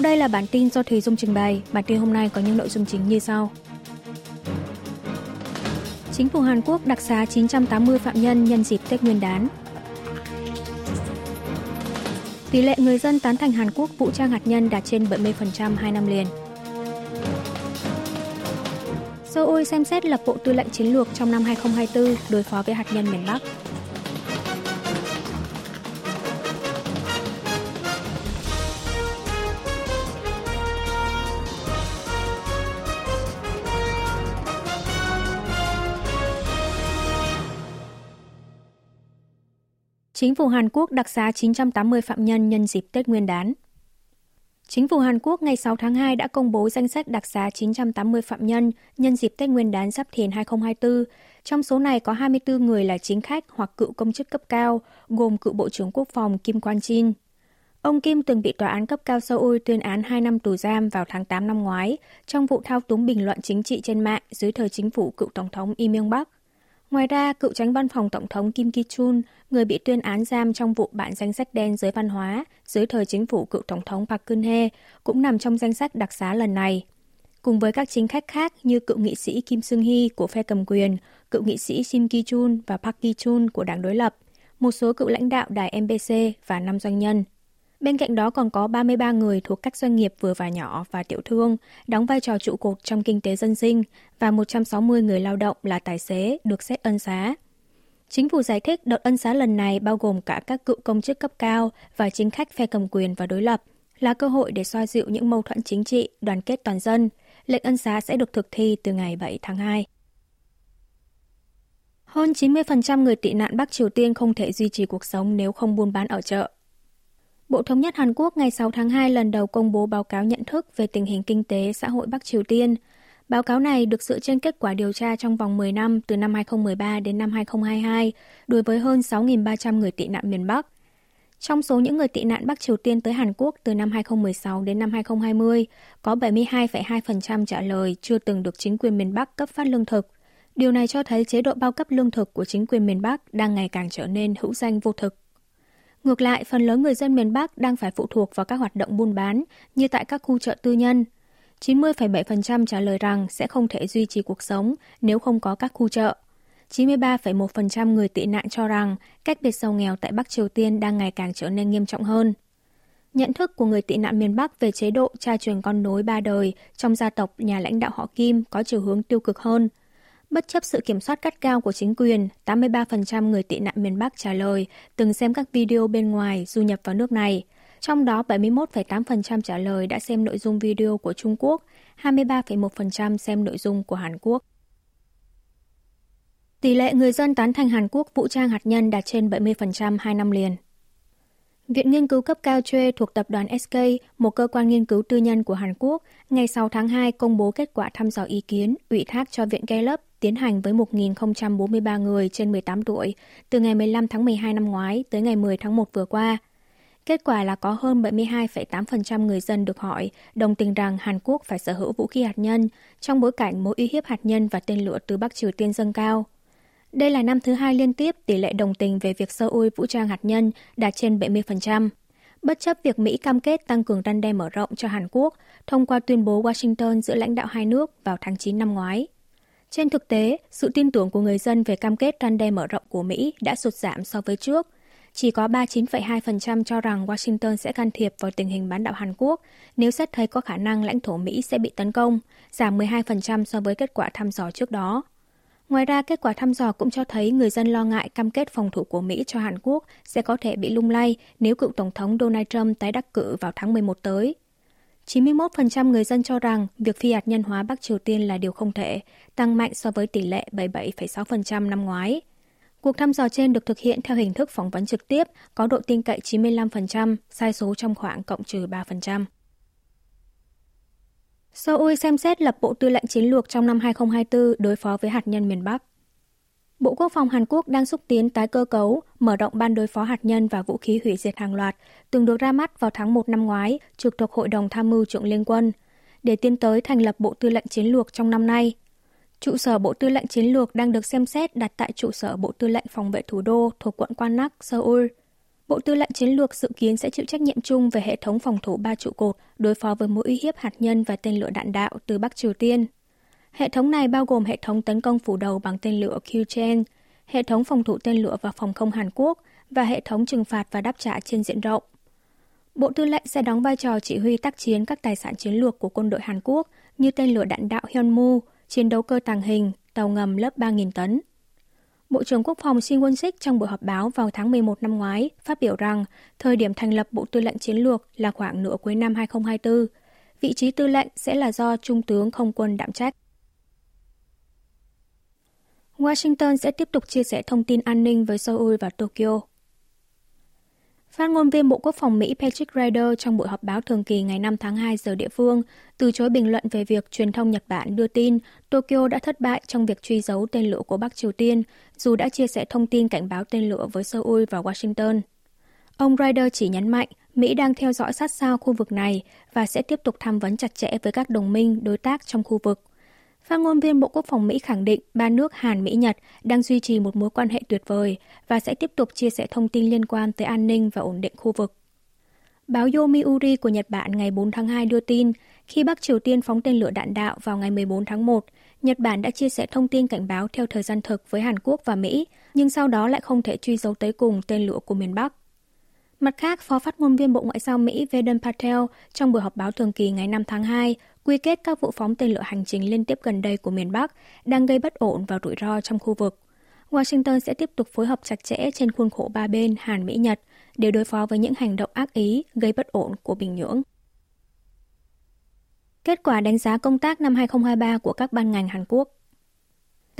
Sau đây là bản tin do Thùy Dung trình bày. Bản tin hôm nay có những nội dung chính như sau. Chính phủ Hàn Quốc đặc xá 980 phạm nhân nhân dịp Tết Nguyên đán. Tỷ lệ người dân tán thành Hàn Quốc vũ trang hạt nhân đạt trên 70% hai năm liền. Seoul xem xét lập bộ tư lệnh chiến lược trong năm 2024 đối phó với hạt nhân miền Bắc. Chính phủ Hàn Quốc đặc xá 980 phạm nhân nhân dịp Tết Nguyên đán. Chính phủ Hàn Quốc ngày 6 tháng 2 đã công bố danh sách đặc xá 980 phạm nhân nhân dịp Tết Nguyên đán Giáp Thìn 2024. Trong số này có 24 người là chính khách hoặc cựu công chức cấp cao, gồm cựu Bộ trưởng Quốc phòng Kim Quan Jin. Ông Kim từng bị tòa án cấp cao Seoul tuyên án 2 năm tù giam vào tháng 8 năm ngoái trong vụ thao túng bình luận chính trị trên mạng dưới thời chính phủ cựu Tổng thống Lee Myung-bắc. Ngoài ra, cựu tránh văn phòng Tổng thống Kim Ki-chun, người bị tuyên án giam trong vụ bản danh sách đen giới văn hóa dưới thời chính phủ cựu Tổng thống Park Geun-hye, cũng nằm trong danh sách đặc xá lần này. Cùng với các chính khách khác như cựu nghị sĩ Kim Sung-hee của phe cầm quyền, cựu nghị sĩ Sim Ki-chun và Park Ki-chun của đảng đối lập, một số cựu lãnh đạo đài MBC và năm doanh nhân. Bên cạnh đó còn có 33 người thuộc các doanh nghiệp vừa và nhỏ và tiểu thương, đóng vai trò trụ cột trong kinh tế dân sinh và 160 người lao động là tài xế được xét ân xá. Chính phủ giải thích đợt ân xá lần này bao gồm cả các cựu công chức cấp cao và chính khách phe cầm quyền và đối lập, là cơ hội để xoa dịu những mâu thuẫn chính trị, đoàn kết toàn dân. Lệnh ân xá sẽ được thực thi từ ngày 7 tháng 2. Hơn 90% người tị nạn Bắc Triều Tiên không thể duy trì cuộc sống nếu không buôn bán ở chợ. Bộ Thống nhất Hàn Quốc ngày 6 tháng 2 lần đầu công bố báo cáo nhận thức về tình hình kinh tế xã hội Bắc Triều Tiên. Báo cáo này được dựa trên kết quả điều tra trong vòng 10 năm từ năm 2013 đến năm 2022 đối với hơn 6.300 người tị nạn miền Bắc. Trong số những người tị nạn Bắc Triều Tiên tới Hàn Quốc từ năm 2016 đến năm 2020, có 72,2% trả lời chưa từng được chính quyền miền Bắc cấp phát lương thực. Điều này cho thấy chế độ bao cấp lương thực của chính quyền miền Bắc đang ngày càng trở nên hữu danh vô thực. Ngược lại, phần lớn người dân miền Bắc đang phải phụ thuộc vào các hoạt động buôn bán như tại các khu chợ tư nhân. 90,7% trả lời rằng sẽ không thể duy trì cuộc sống nếu không có các khu chợ. 93,1% người tị nạn cho rằng cách biệt giàu nghèo tại Bắc Triều Tiên đang ngày càng trở nên nghiêm trọng hơn. Nhận thức của người tị nạn miền Bắc về chế độ cha truyền con nối ba đời trong gia tộc nhà lãnh đạo họ Kim có chiều hướng tiêu cực hơn – Bất chấp sự kiểm soát cắt cao của chính quyền, 83% người tị nạn miền Bắc trả lời từng xem các video bên ngoài du nhập vào nước này. Trong đó 71,8% trả lời đã xem nội dung video của Trung Quốc, 23,1% xem nội dung của Hàn Quốc. Tỷ lệ người dân tán thành Hàn Quốc vũ trang hạt nhân đạt trên 70% hai năm liền. Viện Nghiên cứu cấp cao Chue thuộc tập đoàn SK, một cơ quan nghiên cứu tư nhân của Hàn Quốc, ngày 6 tháng 2 công bố kết quả thăm dò ý kiến ủy thác cho Viện Gallup tiến hành với 1.043 người trên 18 tuổi từ ngày 15 tháng 12 năm ngoái tới ngày 10 tháng 1 vừa qua. Kết quả là có hơn 72,8% người dân được hỏi đồng tình rằng Hàn Quốc phải sở hữu vũ khí hạt nhân trong bối cảnh mối uy hiếp hạt nhân và tên lửa từ Bắc Triều Tiên dâng cao. Đây là năm thứ hai liên tiếp tỷ lệ đồng tình về việc Seoul vũ trang hạt nhân đạt trên 70%. Bất chấp việc Mỹ cam kết tăng cường răn đe mở rộng cho Hàn Quốc thông qua tuyên bố Washington giữa lãnh đạo hai nước vào tháng 9 năm ngoái. Trên thực tế, sự tin tưởng của người dân về cam kết răn đe mở rộng của Mỹ đã sụt giảm so với trước. Chỉ có 39,2% cho rằng Washington sẽ can thiệp vào tình hình bán đảo Hàn Quốc nếu xét thấy có khả năng lãnh thổ Mỹ sẽ bị tấn công, giảm 12% so với kết quả thăm dò trước đó. Ngoài ra, kết quả thăm dò cũng cho thấy người dân lo ngại cam kết phòng thủ của Mỹ cho Hàn Quốc sẽ có thể bị lung lay nếu cựu Tổng thống Donald Trump tái đắc cử vào tháng 11 tới. 91% người dân cho rằng việc phi hạt nhân hóa Bắc Triều Tiên là điều không thể, tăng mạnh so với tỷ lệ 77,6% năm ngoái. Cuộc thăm dò trên được thực hiện theo hình thức phỏng vấn trực tiếp, có độ tin cậy 95%, sai số trong khoảng cộng trừ 3%. Seoul xem xét lập Bộ Tư lệnh Chiến lược trong năm 2024 đối phó với hạt nhân miền Bắc. Bộ Quốc phòng Hàn Quốc đang xúc tiến tái cơ cấu, mở rộng ban đối phó hạt nhân và vũ khí hủy diệt hàng loạt, từng được ra mắt vào tháng 1 năm ngoái, trực thuộc Hội đồng Tham mưu trưởng Liên quân, để tiến tới thành lập Bộ Tư lệnh Chiến lược trong năm nay. Trụ sở Bộ Tư lệnh Chiến lược đang được xem xét đặt tại trụ sở Bộ Tư lệnh Phòng vệ Thủ đô thuộc quận Quan Nắc, Seoul. Bộ Tư lệnh Chiến lược dự kiến sẽ chịu trách nhiệm chung về hệ thống phòng thủ ba trụ cột đối phó với mối uy hiếp hạt nhân và tên lửa đạn đạo từ Bắc Triều Tiên. Hệ thống này bao gồm hệ thống tấn công phủ đầu bằng tên lửa Q-Chain, hệ thống phòng thủ tên lửa và phòng không Hàn Quốc và hệ thống trừng phạt và đáp trả trên diện rộng. Bộ Tư lệnh sẽ đóng vai trò chỉ huy tác chiến các tài sản chiến lược của quân đội Hàn Quốc như tên lửa đạn đạo Hyunmoo, chiến đấu cơ tàng hình, tàu ngầm lớp 3.000 tấn. Bộ trưởng Quốc phòng Shin Won-sik trong buổi họp báo vào tháng 11 năm ngoái phát biểu rằng thời điểm thành lập Bộ Tư lệnh Chiến lược là khoảng nửa cuối năm 2024. Vị trí tư lệnh sẽ là do Trung tướng Không quân đảm trách. Washington sẽ tiếp tục chia sẻ thông tin an ninh với Seoul và Tokyo. Phát ngôn viên Bộ Quốc phòng Mỹ Patrick Ryder trong buổi họp báo thường kỳ ngày 5 tháng 2 giờ địa phương từ chối bình luận về việc truyền thông Nhật Bản đưa tin Tokyo đã thất bại trong việc truy dấu tên lửa của Bắc Triều Tiên, dù đã chia sẻ thông tin cảnh báo tên lửa với Seoul và Washington. Ông Ryder chỉ nhấn mạnh Mỹ đang theo dõi sát sao khu vực này và sẽ tiếp tục tham vấn chặt chẽ với các đồng minh, đối tác trong khu vực. Phát ngôn viên Bộ Quốc phòng Mỹ khẳng định ba nước Hàn, Mỹ, Nhật đang duy trì một mối quan hệ tuyệt vời và sẽ tiếp tục chia sẻ thông tin liên quan tới an ninh và ổn định khu vực. Báo Yomiuri của Nhật Bản ngày 4 tháng 2 đưa tin, khi Bắc Triều Tiên phóng tên lửa đạn đạo vào ngày 14 tháng 1, Nhật Bản đã chia sẻ thông tin cảnh báo theo thời gian thực với Hàn Quốc và Mỹ, nhưng sau đó lại không thể truy dấu tới cùng tên lửa của miền Bắc. Mặt khác, Phó phát ngôn viên Bộ Ngoại giao Mỹ Vedant Patel trong buổi họp báo thường kỳ ngày 5 tháng 2 quy kết các vụ phóng tên lửa hành trình liên tiếp gần đây của miền Bắc đang gây bất ổn và rủi ro trong khu vực. Washington sẽ tiếp tục phối hợp chặt chẽ trên khuôn khổ ba bên Hàn Mỹ-Nhật để đối phó với những hành động ác ý gây bất ổn của Bình Nhưỡng. Kết quả đánh giá công tác năm 2023 của các ban ngành Hàn Quốc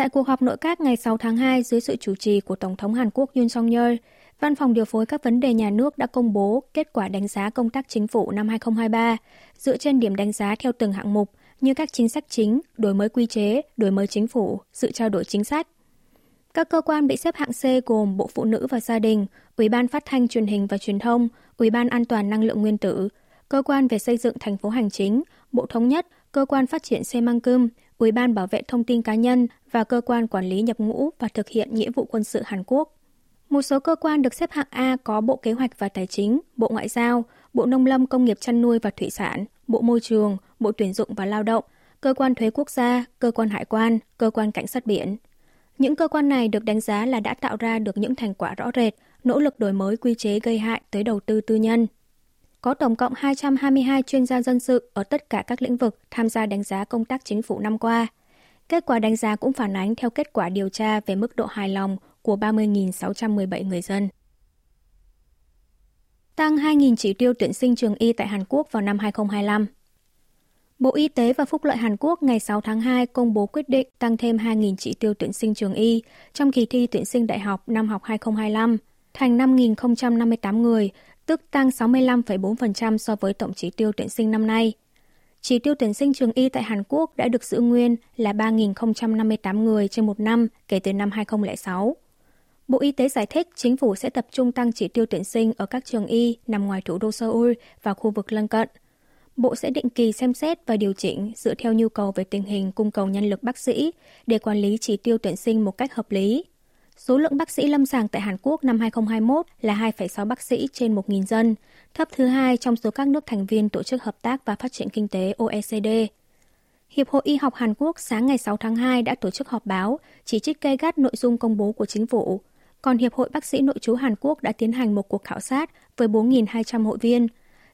Tại cuộc họp nội các ngày 6 tháng 2 dưới sự chủ trì của Tổng thống Hàn Quốc Yoon song-yeol, Văn phòng điều phối các vấn đề nhà nước đã công bố kết quả đánh giá công tác chính phủ năm 2023 dựa trên điểm đánh giá theo từng hạng mục như các chính sách chính, đổi mới quy chế, đổi mới chính phủ, sự trao đổi chính sách. Các cơ quan bị xếp hạng C gồm Bộ Phụ nữ và Gia đình, Ủy ban Phát thanh Truyền hình và Truyền thông, Ủy ban An toàn Năng lượng Nguyên tử, Cơ quan về xây dựng thành phố hành chính, Bộ Thống nhất, Cơ quan Phát triển xe măng cơm, Ủy ban Bảo vệ Thông tin cá nhân và Cơ quan Quản lý nhập ngũ và thực hiện nghĩa vụ quân sự Hàn Quốc. Một số cơ quan được xếp hạng A có Bộ Kế hoạch và Tài chính, Bộ Ngoại giao, Bộ Nông lâm Công nghiệp chăn nuôi và Thủy sản, Bộ Môi trường, Bộ Tuyển dụng và Lao động, Cơ quan Thuế Quốc gia, Cơ quan Hải quan, Cơ quan Cảnh sát biển. Những cơ quan này được đánh giá là đã tạo ra được những thành quả rõ rệt, nỗ lực đổi mới quy chế gây hại tới đầu tư tư nhân. Có tổng cộng 222 chuyên gia dân sự ở tất cả các lĩnh vực tham gia đánh giá công tác chính phủ năm qua. Kết quả đánh giá cũng phản ánh theo kết quả điều tra về mức độ hài lòng của 30.617 người dân. Tăng 2.000 chỉ tiêu tuyển sinh trường y tại Hàn Quốc vào năm 2025. Bộ Y tế và Phúc lợi Hàn Quốc ngày 6 tháng 2 công bố quyết định tăng thêm 2.000 chỉ tiêu tuyển sinh trường y trong kỳ thi tuyển sinh đại học năm học 2025 thành 5.058 người, tức tăng 65,4% so với tổng chỉ tiêu tuyển sinh năm nay. Chỉ tiêu tuyển sinh trường y tại Hàn Quốc đã được giữ nguyên là 3.058 người trên một năm kể từ năm 2006. Bộ Y tế giải thích chính phủ sẽ tập trung tăng chỉ tiêu tuyển sinh ở các trường y nằm ngoài thủ đô Seoul và khu vực lân cận. Bộ sẽ định kỳ xem xét và điều chỉnh dựa theo nhu cầu về tình hình cung cầu nhân lực bác sĩ để quản lý chỉ tiêu tuyển sinh một cách hợp lý. Số lượng bác sĩ lâm sàng tại Hàn Quốc năm 2021 là 2,6 bác sĩ trên 1.000 dân, thấp thứ hai trong số các nước thành viên Tổ chức Hợp tác và Phát triển Kinh tế OECD. Hiệp hội Y học Hàn Quốc sáng ngày 6 tháng 2 đã tổ chức họp báo chỉ trích gây gắt nội dung công bố của chính phủ, còn Hiệp hội Bác sĩ Nội trú Hàn Quốc đã tiến hành một cuộc khảo sát với 4.200 hội viên.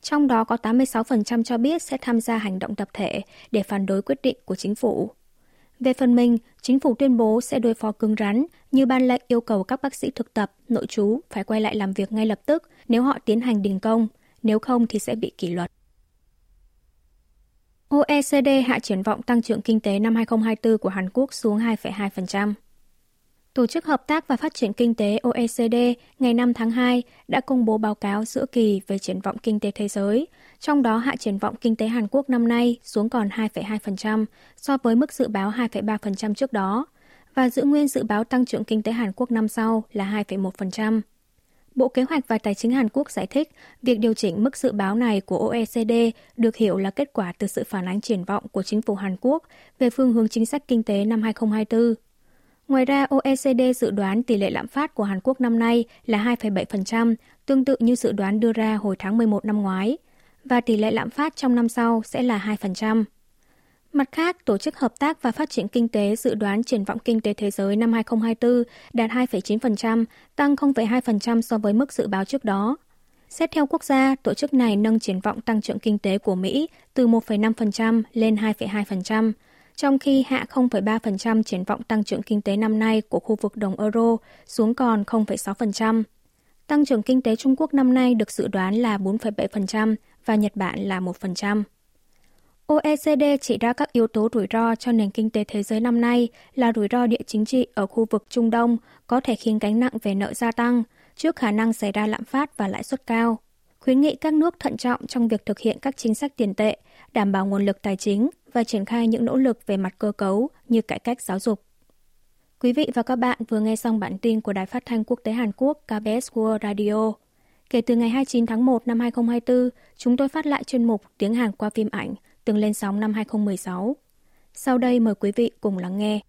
Trong đó có 86% cho biết sẽ tham gia hành động tập thể để phản đối quyết định của chính phủ. Về phần mình, chính phủ tuyên bố sẽ đối phó cứng rắn như ban lệnh yêu cầu các bác sĩ thực tập, nội trú phải quay lại làm việc ngay lập tức nếu họ tiến hành đình công, nếu không thì sẽ bị kỷ luật. OECD hạ triển vọng tăng trưởng kinh tế năm 2024 của Hàn Quốc xuống 2,2%. Tổ chức Hợp tác và Phát triển Kinh tế OECD ngày 5 tháng 2 đã công bố báo cáo giữa kỳ về triển vọng kinh tế thế giới, trong đó hạ triển vọng kinh tế Hàn Quốc năm nay xuống còn 2,2% so với mức dự báo 2,3% trước đó, và giữ nguyên dự báo tăng trưởng kinh tế Hàn Quốc năm sau là 2,1%. Bộ Kế hoạch và Tài chính Hàn Quốc giải thích việc điều chỉnh mức dự báo này của OECD được hiểu là kết quả từ sự phản ánh triển vọng của chính phủ Hàn Quốc về phương hướng chính sách kinh tế năm 2024 Ngoài ra, OECD dự đoán tỷ lệ lạm phát của Hàn Quốc năm nay là 2,7%, tương tự như dự đoán đưa ra hồi tháng 11 năm ngoái, và tỷ lệ lạm phát trong năm sau sẽ là 2%. Mặt khác, Tổ chức Hợp tác và Phát triển Kinh tế dự đoán triển vọng kinh tế thế giới năm 2024 đạt 2,9%, tăng 0,2% so với mức dự báo trước đó. Xét theo quốc gia, tổ chức này nâng triển vọng tăng trưởng kinh tế của Mỹ từ 1,5% lên 2,2%, trong khi hạ 0,3% triển vọng tăng trưởng kinh tế năm nay của khu vực đồng euro xuống còn 0,6%. Tăng trưởng kinh tế Trung Quốc năm nay được dự đoán là 4,7% và Nhật Bản là 1%. OECD chỉ ra các yếu tố rủi ro cho nền kinh tế thế giới năm nay là rủi ro địa chính trị ở khu vực Trung Đông có thể khiến gánh nặng về nợ gia tăng trước khả năng xảy ra lạm phát và lãi suất cao. Khuyến nghị các nước thận trọng trong việc thực hiện các chính sách tiền tệ, đảm bảo nguồn lực tài chính và triển khai những nỗ lực về mặt cơ cấu như cải cách giáo dục. Quý vị và các bạn vừa nghe xong bản tin của Đài Phát thanh Quốc tế Hàn Quốc KBS World Radio. Kể từ ngày 29 tháng 1 năm 2024, chúng tôi phát lại chuyên mục Tiếng Hàn qua phim ảnh từng lên sóng năm 2016. Sau đây mời quý vị cùng lắng nghe.